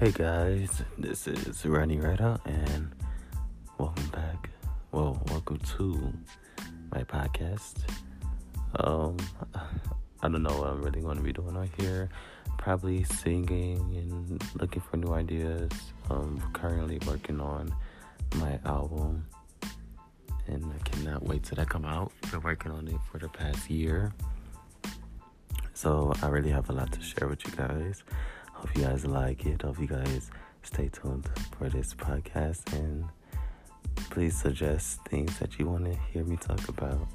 Hey guys, this is Ronnie Reda, and welcome back. Well, welcome to my podcast. Um, I don't know what I'm really going to be doing on here. Probably singing and looking for new ideas. Um, currently working on my album, and I cannot wait till that come out. Been working on it for the past year, so I really have a lot to share with you guys. Hope you guys like it. Hope you guys stay tuned for this podcast and please suggest things that you want to hear me talk about.